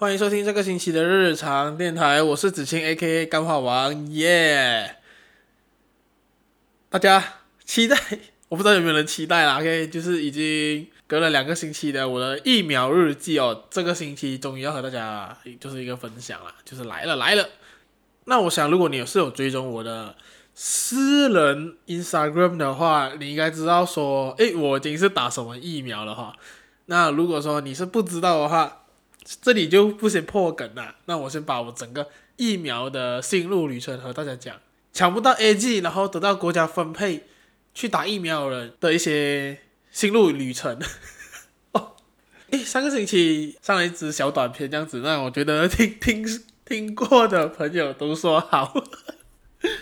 欢迎收听这个星期的日常电台，我是子清 A.K.A 干话王耶。Yeah! 大家期待，我不知道有没有人期待啦。OK，就是已经隔了两个星期的我的疫苗日记哦，这个星期终于要和大家就是一个分享啦，就是来了来了。那我想，如果你是有追踪我的私人 Instagram 的话，你应该知道说，诶，我已经是打什么疫苗了哈。那如果说你是不知道的话，这里就不先破梗了，那我先把我整个疫苗的心路旅程和大家讲，抢不到 A G，然后得到国家分配去打疫苗的人的一些心路旅程。哦，诶，上个星期上了一支小短片，这样子，那我觉得听听听过的朋友都说好，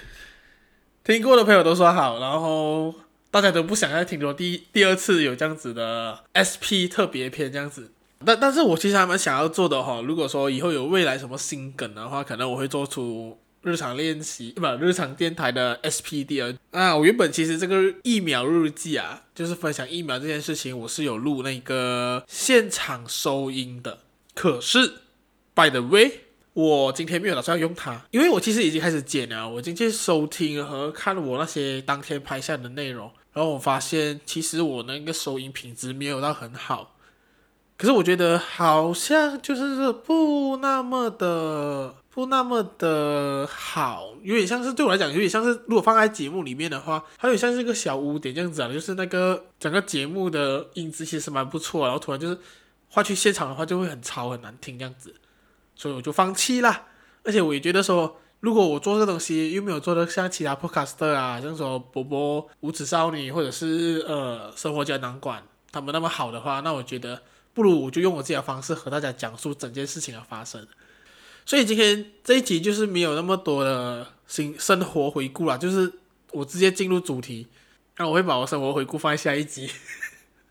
听过的朋友都说好，然后大家都不想再听说第第二次有这样子的 SP 特别篇这样子。但但是我其实还蛮想要做的哈，如果说以后有未来什么新梗的话，可能我会做出日常练习不日常电台的 SPD 啊。我原本其实这个疫苗日记啊，就是分享疫苗这件事情，我是有录那个现场收音的。可是 by the way，我今天没有打算要用它，因为我其实已经开始剪了，我今天收听和看我那些当天拍下的内容，然后我发现其实我那个收音品质没有到很好。可是我觉得好像就是不那么的不那么的好，有点像是对我来讲，有点像是如果放在节目里面的话，还有像是一个小污点这样子啊，就是那个整个节目的音质其实蛮不错，然后突然就是换去现场的话就会很吵很难听这样子，所以我就放弃啦。而且我也觉得说，如果我做这个东西又没有做的像其他 podcaster 啊，像说波波无耻少女或者是呃生活胶囊馆他们那么好的话，那我觉得。不如我就用我自己的方式和大家讲述整件事情的发生，所以今天这一集就是没有那么多的新生活回顾啦，就是我直接进入主题，那我会把我生活回顾放在下一集。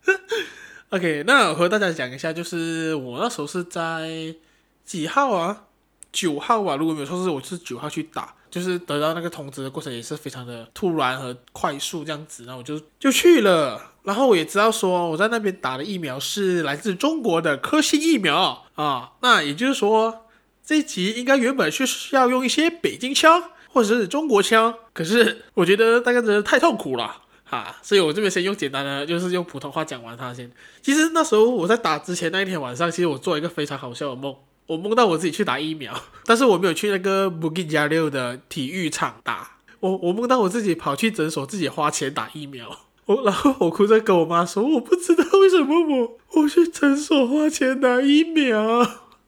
OK，那我和大家讲一下，就是我那时候是在几号啊？九号啊，如果没有错是我是九号去打，就是得到那个通知的过程也是非常的突然和快速这样子，那我就就去了。然后我也知道说我在那边打的疫苗是来自中国的科兴疫苗啊，那也就是说这一集应该原本是需要用一些北京腔或者是中国腔，可是我觉得大家真的太痛苦了啊，所以我这边先用简单的，就是用普通话讲完它先。其实那时候我在打之前那一天晚上，其实我做了一个非常好笑的梦，我梦到我自己去打疫苗，但是我没有去那个 Bukit Jalil 的体育场打，我我梦到我自己跑去诊所自己花钱打疫苗。我然后我哭着跟我妈说，我不知道为什么我我去诊所花钱打疫苗，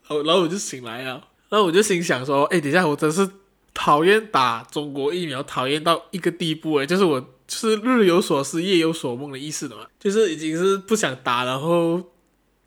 然后我就醒来了，然后我就心想说，哎，等下我真是讨厌打中国疫苗，讨厌到一个地步哎，就是我就是日有所思夜有所梦的意思的嘛，就是已经是不想打，然后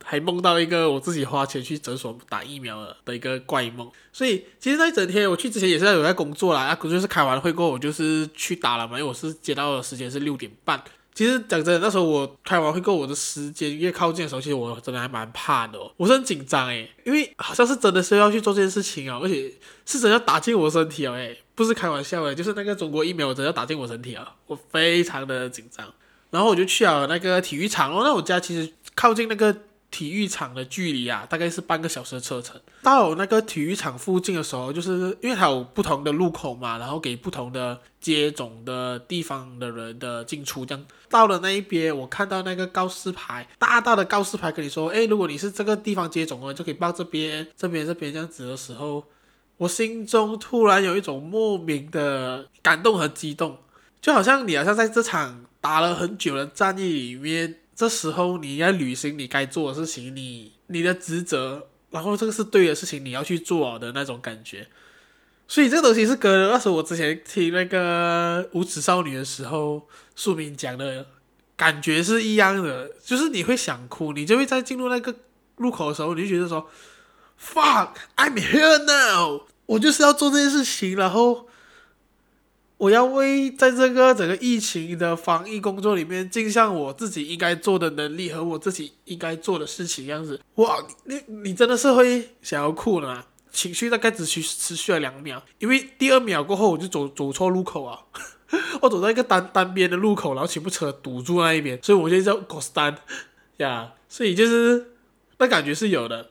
还梦到一个我自己花钱去诊所打疫苗的的一个怪梦，所以其实那一整天我去之前也是有在工作啦，啊，就是开完会过后我就是去打了嘛，因为我是接到的时间是六点半。其实讲真的，那时候我开完会跟我的时间越靠近的时候，其实我真的还蛮怕的哦，我是很紧张诶，因为好像是真的是要去做这件事情啊，而且是真要打进我身体哦，诶，不是开玩笑诶，就是那个中国疫苗真的要打进我身体啊，我非常的紧张，然后我就去了那个体育场哦，那我家其实靠近那个。体育场的距离啊，大概是半个小时的车程。到那个体育场附近的时候，就是因为它有不同的路口嘛，然后给不同的接种的地方的人的进出。这样到了那一边，我看到那个告示牌，大大的告示牌跟你说，诶，如果你是这个地方接种的，就可以报这边、这边、这边这样子的时候，我心中突然有一种莫名的感动和激动，就好像你好像在这场打了很久的战役里面。这时候你要履行你该做的事情，你你的职责，然后这个是对的事情，你要去做的那种感觉。所以这个东西是跟那时候我之前听那个无耻少女的时候，书明讲的感觉是一样的，就是你会想哭，你就会在进入那个路口的时候，你就觉得说，fuck，I'm here now，我就是要做这件事情，然后。我要为在这个整个疫情的防疫工作里面尽上我自己应该做的能力和我自己应该做的事情，样子，哇，你你真的是会想要哭的吗？情绪大概只持持续了两秒，因为第二秒过后我就走走错路口啊，我走到一个单单边的路口，然后全部车堵住那一边，所以我就叫 ghost 单呀，所以就是那感觉是有的。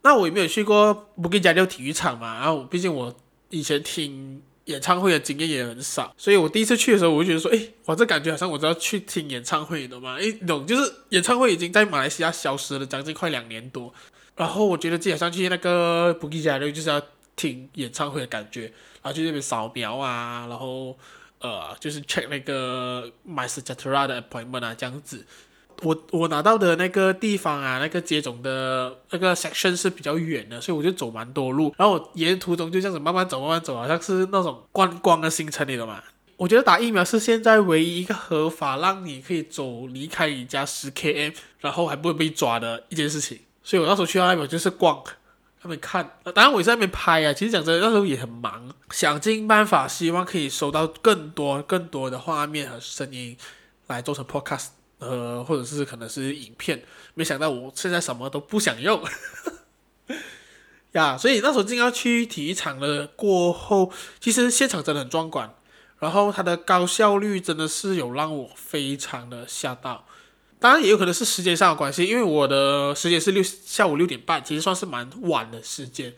那我也没有去过布吉加六体育场嘛，然后毕竟我以前听演唱会的经验也很少，所以我第一次去的时候，我就觉得说，哎，我这感觉好像我都要去听演唱会的嘛，哎，懂，就是演唱会已经在马来西亚消失了将近快两年多，然后我觉得自己好像去那个布吉加六就是要听演唱会的感觉，然后去那边扫描啊，然后呃，就是 check 那个 MySejahtera 的 appointment 啊，这样子。我我拿到的那个地方啊，那个接种的那个 section 是比较远的，所以我就走蛮多路。然后我沿途中就这样子慢慢走，慢慢走，好像是那种观光的行程，你懂吗？我觉得打疫苗是现在唯一一个合法让你可以走离开你家十 km，然后还不会被抓的一件事情。所以我那时候去到那边就是逛，那边看。当然我也在那边拍啊。其实讲真的，那时候也很忙，想尽办法希望可以收到更多更多的画面和声音来做成 podcast。呃，或者是可能是影片，没想到我现在什么都不想用，呀，所以那时候进要去体育场了过后，其实现场真的很壮观，然后它的高效率真的是有让我非常的吓到，当然也有可能是时间上的关系，因为我的时间是六下午六点半，其实算是蛮晚的时间，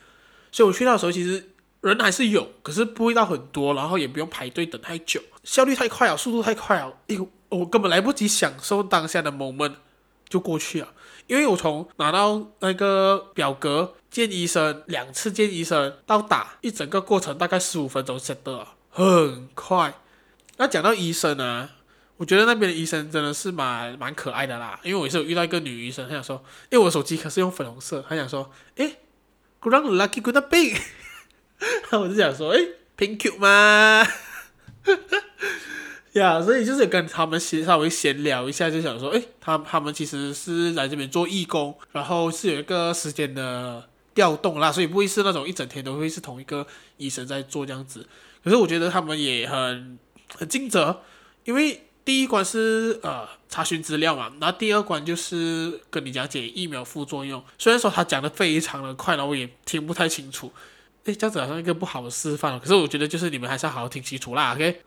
所以我去到的时候其实人还是有，可是不会到很多，然后也不用排队等太久，效率太快了，速度太快了，哎呦。我根本来不及享受当下的 moment 就过去了，因为我从拿到那个表格见医生两次见医生到打一整个过程大概十五分钟 set 的，很快。那讲到医生呢，我觉得那边的医生真的是蛮蛮可爱的啦，因为我也是有遇到一个女医生，她想说，因为我手机可是用粉红色，她想说，诶，kurang lelaki guna pink，我就想说，诶，pink cute 吗？呀，yeah, 所以就是跟他们先稍微闲聊一下，就想说，诶，他他们其实是来这边做义工，然后是有一个时间的调动啦，所以不会是那种一整天都会是同一个医生在做这样子。可是我觉得他们也很很尽责，因为第一关是呃查询资料嘛，然后第二关就是跟你讲解疫苗副作用。虽然说他讲的非常的快，然后我也听不太清楚，诶，这样子好像一个不好的示范。可是我觉得就是你们还是要好好听清楚啦，OK。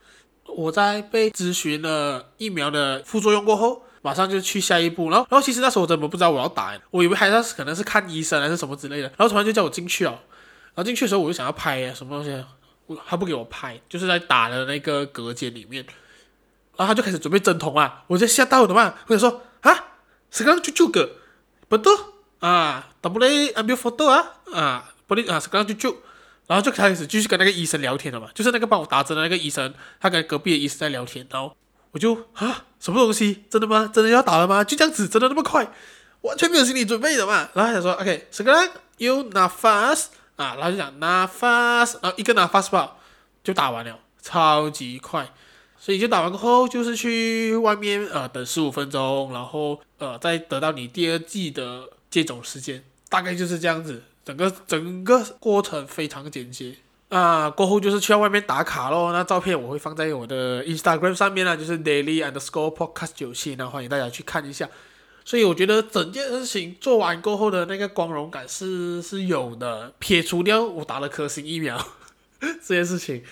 我在被咨询了疫苗的副作用过后，马上就去下一步。然后，然后其实那时候我根本不知道我要打，我以为还是可能是看医生还是什么之类的。然后突然就叫我进去了。然后进去的时候我就想要拍啊，什么东西，我他不给我拍，就是在打的那个隔间里面。然后他就开始准备针筒啊，我就吓到了的嘛，或者说啊，sekarang cucuk ke，betul 啊，boleh ambil foto 啊，啊不能啊，sekarang cucuk。然后就开始继续跟那个医生聊天了嘛，就是那个帮我打针的那个医生，他跟隔壁的医生在聊天，然后我就啊，什么东西？真的吗？真的要打了吗？就这样子，真的那么快？完全没有心理准备的嘛。然后他想说，OK，sekarang you na fast 啊，然后就讲 nafas，然后一个 nafas 吧，就打完了，超级快。所以就打完过后，就是去外面呃等十五分钟，然后呃再得到你第二剂的接种时间，大概就是这样子。整个整个过程非常简洁啊，过后就是去到外面打卡咯。那照片我会放在我的 Instagram 上面啊，就是 Daily Underscore Podcast 九七，那欢迎大家去看一下。所以我觉得整件事情做完过后的那个光荣感是是有的，撇除掉我打了科兴疫苗 这件事情，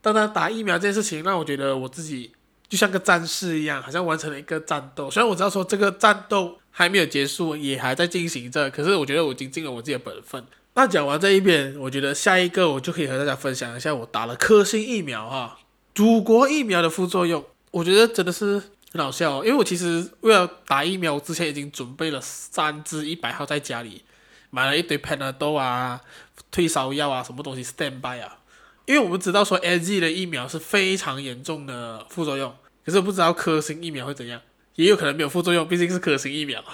当然打疫苗这件事情让我觉得我自己就像个战士一样，好像完成了一个战斗。虽然我知道说这个战斗。还没有结束，也还在进行着。可是我觉得我已经尽了我自己的本分。那讲完这一遍，我觉得下一个我就可以和大家分享一下我打了科兴疫苗哈，祖国疫苗的副作用。我觉得真的是很好笑，因为我其实为了打疫苗，我之前已经准备了三支一百号在家里，买了一堆 Panadol 啊、退烧药啊、什么东西 Standby 啊。因为我们知道说 AZ 的疫苗是非常严重的副作用，可是不知道科兴疫苗会怎样。也有可能没有副作用，毕竟是科兴疫苗。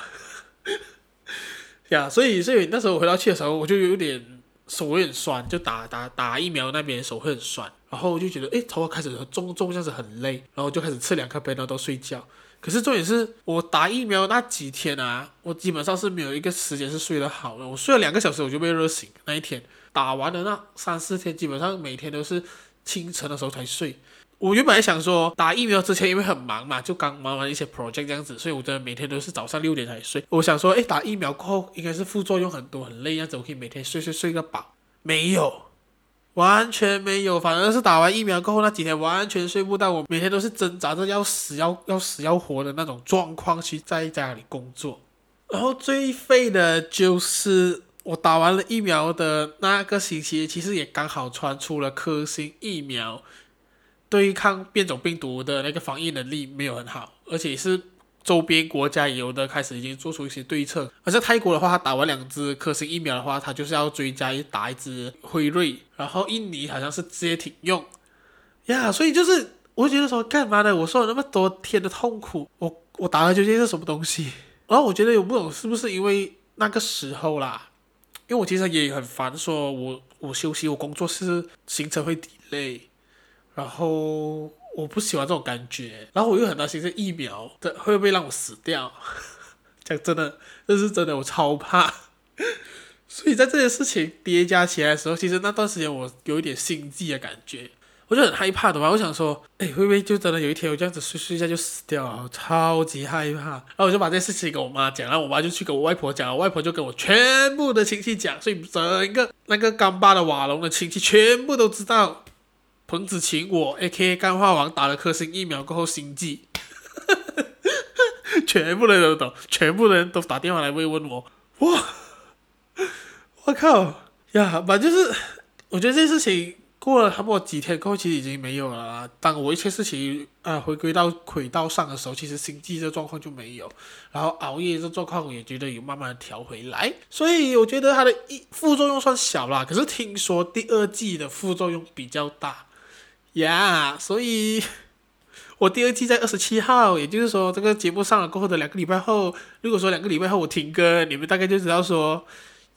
呀，所以所以那时候我回到去的时候，我就有点手有点酸，就打打打疫苗那边手会很酸，然后我就觉得诶，头发开始很重重，这样子很累，然后就开始吃两颗贝诺都睡觉。可是重点是我打疫苗那几天啊，我基本上是没有一个时间是睡得好的，我睡了两个小时我就被热醒。那一天打完了那三四天，基本上每天都是清晨的时候才睡。我原本想说，打疫苗之前因为很忙嘛，就刚忙完一些 project 这样子，所以我真的每天都是早上六点才睡。我想说，诶，打疫苗过后应该是副作用很多很累，样子我可以每天睡睡睡个饱。没有，完全没有，反而是打完疫苗过后那几天完全睡不到，我每天都是挣扎着要死要要死要活的那种状况去在家里工作。然后最废的就是我打完了疫苗的那个星期，其实也刚好传出了科兴疫苗对抗变种病毒的那个防疫能力没有很好，而且是周边国家有的开始已经做出一些对策。而在泰国的话，他打完两支科兴疫苗的话，他就是要追加一打一支辉瑞，然后印尼好像是直接停用呀 所以就是我觉得说干嘛呢？我受了那么多天的痛苦，我我打的究竟是什么东西？然后我觉得有不懂是不是因为那个时候啦。因为我其实也很烦，说我我休息，我工作是行程会累然后我不喜欢这种感觉，然后我又很担心这疫苗的会不会让我死掉，讲真的，这是真的，我超怕。所以在这件事情叠加起来的时候，其实那段时间我有一点心悸的感觉。我就很害怕的嘛，我想说，哎，会不会就真的有一天我这样子睡睡一下就死掉了？超级害怕。然后我就把这件事情跟我妈讲，然后我妈就去跟我外婆讲，我外婆就跟我全部的亲戚讲，所以整个那个干巴的瓦隆的亲戚全部都知道，彭子晴我 A.K.A 干化王打了科兴疫苗过后心悸，全部人都懂，全部人都打电话来慰问我，哇，我靠呀，反正就是我觉得这事情。过了差不多几天过后，其实已经没有了啦。当我一切事情啊回归到轨道上的时候，其实心悸这状况就没有，然后熬夜这状况我也觉得有慢慢的调回来。所以我觉得它的一副作用算小啦，可是听说第二剂的副作用比较大呀。所以 我第二季在二十七号，也就是说这个节目上了过后的两个礼拜后，如果说两个礼拜后我停更，你们大概就知道说，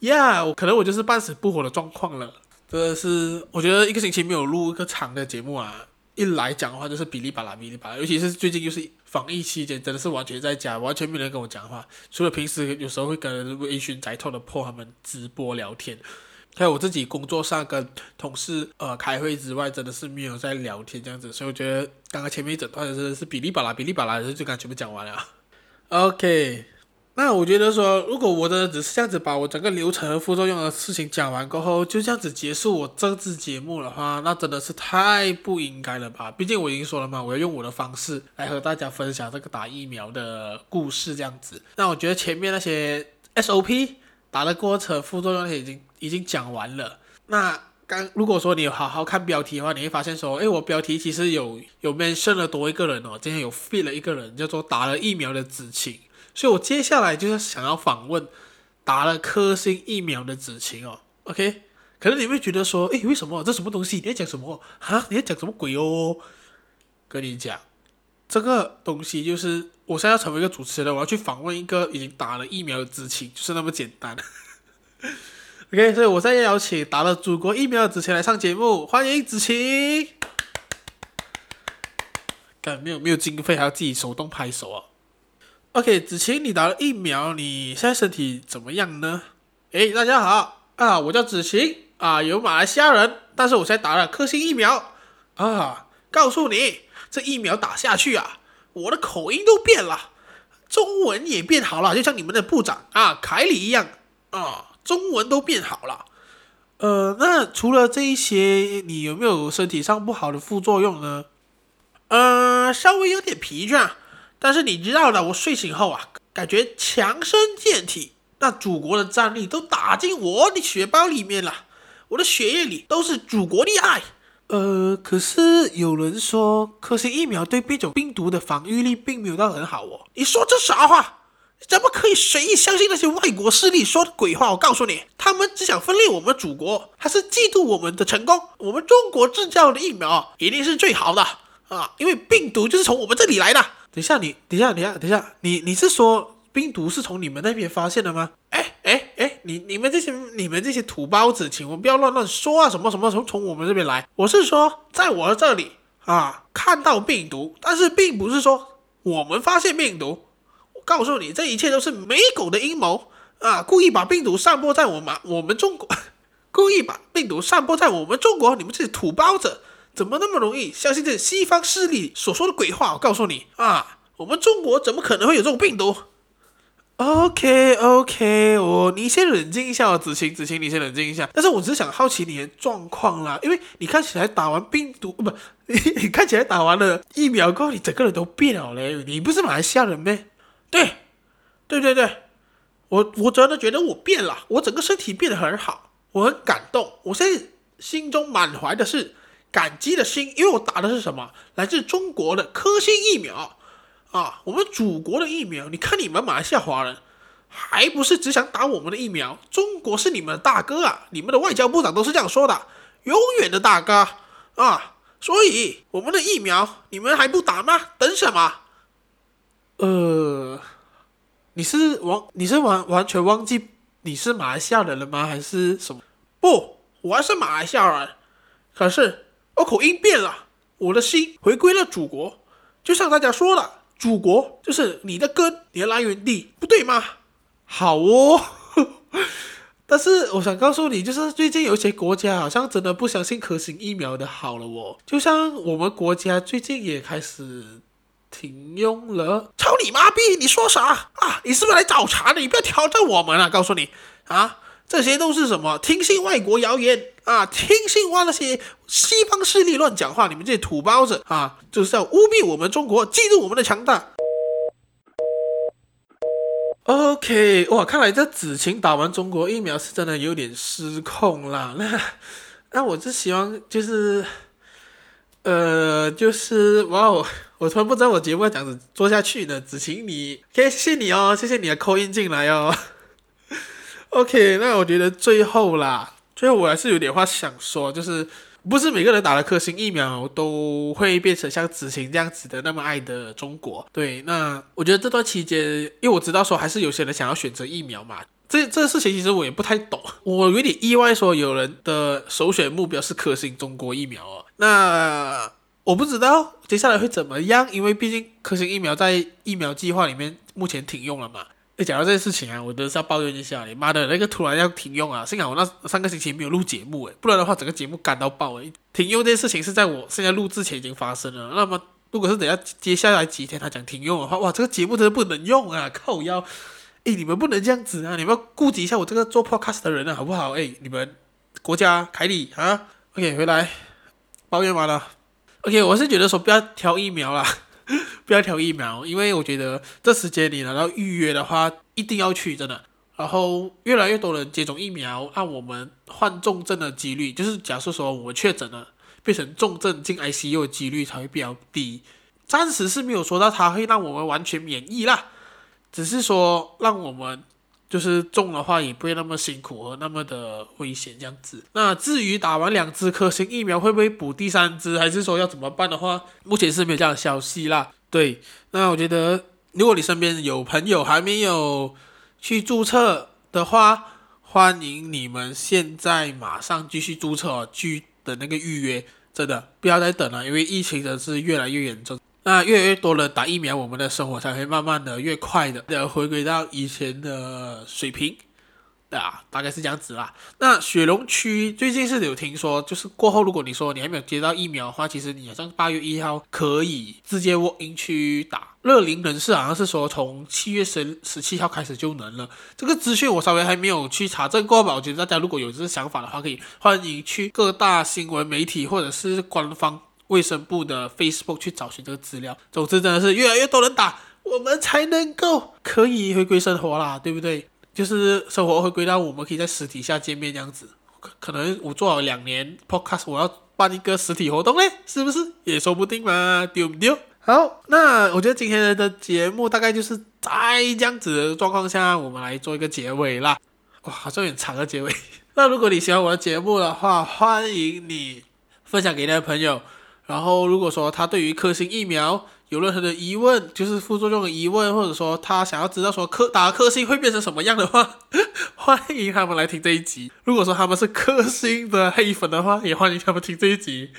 呀，我可能我就是半死不活的状况了。真的是，我觉得一个星期没有录一个长的节目啊，一来讲的话就是哔哩吧啦哔哩吧啦，尤其是最近就是防疫期间，真的是完全在家，完全没人跟我讲话，除了平时有时候会跟微醺宅透的破他们直播聊天，还有我自己工作上跟同事呃开会之外，真的是没有在聊天这样子，所以我觉得刚刚前面一整段真的是哔哩吧啦哔哩吧啦，就刚刚全部讲完了，OK。那我觉得说，如果我的只是这样子把我整个流程和副作用的事情讲完过后，就这样子结束我这次节目的话，那真的是太不应该了吧？毕竟我已经说了嘛，我要用我的方式来和大家分享这个打疫苗的故事，这样子。那我觉得前面那些 SOP 打的过程、副作用那些已经已经讲完了。那刚如果说你有好好看标题的话，你会发现说，诶，我标题其实有有 mention 了多一个人哦，今天有 fit 了一个人，叫做打了疫苗的子晴。所以，我接下来就是想要访问打了科兴疫苗的子晴哦，OK？可能你会觉得说，诶，为什么这什么东西？你在讲什么啊？你在讲什么鬼哦？跟你讲，这个东西就是我现在要成为一个主持人，我要去访问一个已经打了疫苗的子晴，就是那么简单。OK？所以我现在邀请打了祖国疫苗的子晴来上节目，欢迎子晴。干，没有没有经费，还要自己手动拍手啊？OK，子晴，你打了疫苗，你现在身体怎么样呢？诶，大家好啊，我叫子晴啊，有马来西亚人，但是我现在打了科兴疫苗啊。告诉你，这疫苗打下去啊，我的口音都变了，中文也变好了，就像你们的部长啊凯里一样啊，中文都变好了。呃，那除了这一些，你有没有身体上不好的副作用呢？呃，稍微有点疲倦。但是你知道的，我睡醒后啊，感觉强身健体，那祖国的战力都打进我的血包里面了，我的血液里都是祖国的爱。呃，可是有人说科兴疫苗对变种病毒的防御力并没有到很好哦。你说这啥话？怎么可以随意相信那些外国势力说的鬼话？我告诉你，他们只想分裂我们祖国，还是嫉妒我们的成功？我们中国制造的疫苗一定是最好的啊，因为病毒就是从我们这里来的。等一下，你等一下，等一下，等一下，你你是说病毒是从你们那边发现的吗？哎哎哎，你你们这些你们这些土包子，请问不要乱乱说啊！什么什么从从我们这边来？我是说，在我这里啊，看到病毒，但是并不是说我们发现病毒。告诉你，这一切都是美狗的阴谋啊！故意把病毒散播在我们我们中国，故意把病毒散播在我们中国，你们这些土包子。怎么那么容易相信这西方势力所说的鬼话？我告诉你啊，我们中国怎么可能会有这种病毒？OK OK，我你先冷静一下哦，子晴子晴，你先冷静一下。但是我只是想好奇你的状况啦，因为你看起来打完病毒不，你 你看起来打完了疫苗过后，你整个人都变了嘞。你不是马来西亚人咩？对，对对对，我我真的觉得我变了，我整个身体变得很好，我很感动。我现在心中满怀的是感激的心，因为我打的是什么？来自中国的科兴疫苗啊，我们祖国的疫苗。你看你们马来西亚华人，还不是只想打我们的疫苗？中国是你们的大哥啊，你们的外交部长都是这样说的，永远的大哥啊。所以我们的疫苗你们还不打吗？等什么？呃。你是完，你是完完全忘记你是马来西亚人了吗？还是什么？不，我还是马来西亚人。可是我口音变了，我的心回归了祖国。就像大家说的，祖国就是你的根，你的来源地，不对吗？好哦。但是我想告诉你，就是最近有些国家好像真的不相信科兴疫苗的好了哦。就像我们国家最近也开始。停用了，操你妈逼！你说啥啊？你是不是来找茬的？你不要挑战我们啊！告诉你啊，这些都是什么？听信外国谣言啊！听信哇那些西方势力乱讲话！你们这些土包子啊，就是要污蔑我们中国，嫉妒我们的强大。OK，哇，看来这子晴打完中国疫苗是真的有点失控啦。那 那我就希望就是。呃，就是哇哦，我突然不知道我节目要这样子做下去呢。子晴，你，可以谢谢你哦，谢谢你的扣音进来哦。OK，那我觉得最后啦，最后我还是有点话想说，就是不是每个人打了科兴疫苗都会变成像子晴这样子的那么爱的中国。对，那我觉得这段期间，因为我知道说还是有些人想要选择疫苗嘛，这这个事情其实我也不太懂，我有点意外说有人的首选目标是科兴中国疫苗哦。那我不知道接下来会怎么样，因为毕竟科兴疫苗在疫苗计划里面目前停用了嘛。诶，讲到这件事情啊，我都是要抱怨一下，你妈的那个突然要停用啊！幸好我那上个星期没有录节目诶，不然的话整个节目赶到爆诶。停用这件事情是在我现在录之前已经发生了。那么如果是等下接下来几天他讲停用的话，哇，这个节目真的不能用啊！靠腰，诶，你们不能这样子啊！你们要顾及一下我这个做 podcast 的人啊，好不好？诶，你们国家凯里啊，OK，回来。抱怨完了，OK，我是觉得说不要挑疫苗啦，不要挑疫苗，因为我觉得这时间你拿到预约的话，一定要去，真的。然后越来越多人接种疫苗，按我们患重症的几率，就是假设说我们确诊了，变成重症进 ICU 的几率才会比较低。暂时是没有说到它会让我们完全免疫啦，只是说让我们。就是中的话也不会那么辛苦和那么的危险这样子。那至于打完两支科兴疫苗会不会补第三支，还是说要怎么办的话，目前是没有这样的消息啦。对，那我觉得如果你身边有朋友还没有去注册的话，欢迎你们现在马上继续注册，去的那个预约，真的不要再等了，因为疫情真的是越来越严重。那越来越多人打疫苗，我们的生活才会慢慢的越快的的回归到以前的水平，对啊，大概是这样子啦。那雪隆区最近是有听说，就是过后如果你说你还没有接到疫苗的话，其实你好像八月一号可以直接 walk in 去打。乐龄人士好像是说从七月十十七号开始就能了。这个资讯我稍微还没有去查证过吧。我觉得大家如果有这个想法的话，可以欢迎去各大新闻媒体或者是官方。卫生部的 Facebook 去找寻这个资料。总之，真的是越来越多人打，我们才能够可以回归生活啦，对不对？就是生活回归到我们可以在实体下见面这样子。可能我做好两年 Podcast，我要办一个实体活动嘞，是不是？也说不定嘛，丢不丢？好，那我觉得今天的节目大概就是在这样子的状况下，我们来做一个结尾啦。哇，好像有点长的结尾。那如果你喜欢我的节目的话，欢迎你分享给你的朋友。然后，如果说他对于科兴疫苗有任何的疑问，就是副作用的疑问，或者说他想要知道说科打科兴会变成什么样的话，欢迎他们来听这一集。如果说他们是科兴的黑粉的话，也欢迎他们听这一集。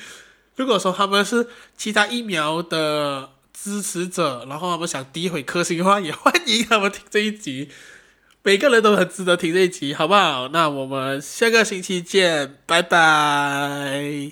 如果说他们是其他疫苗的支持者，然后他们想诋毁科兴的话，也欢迎他们听这一集。每个人都很值得听这一集，好不好？那我们下个星期见，拜拜。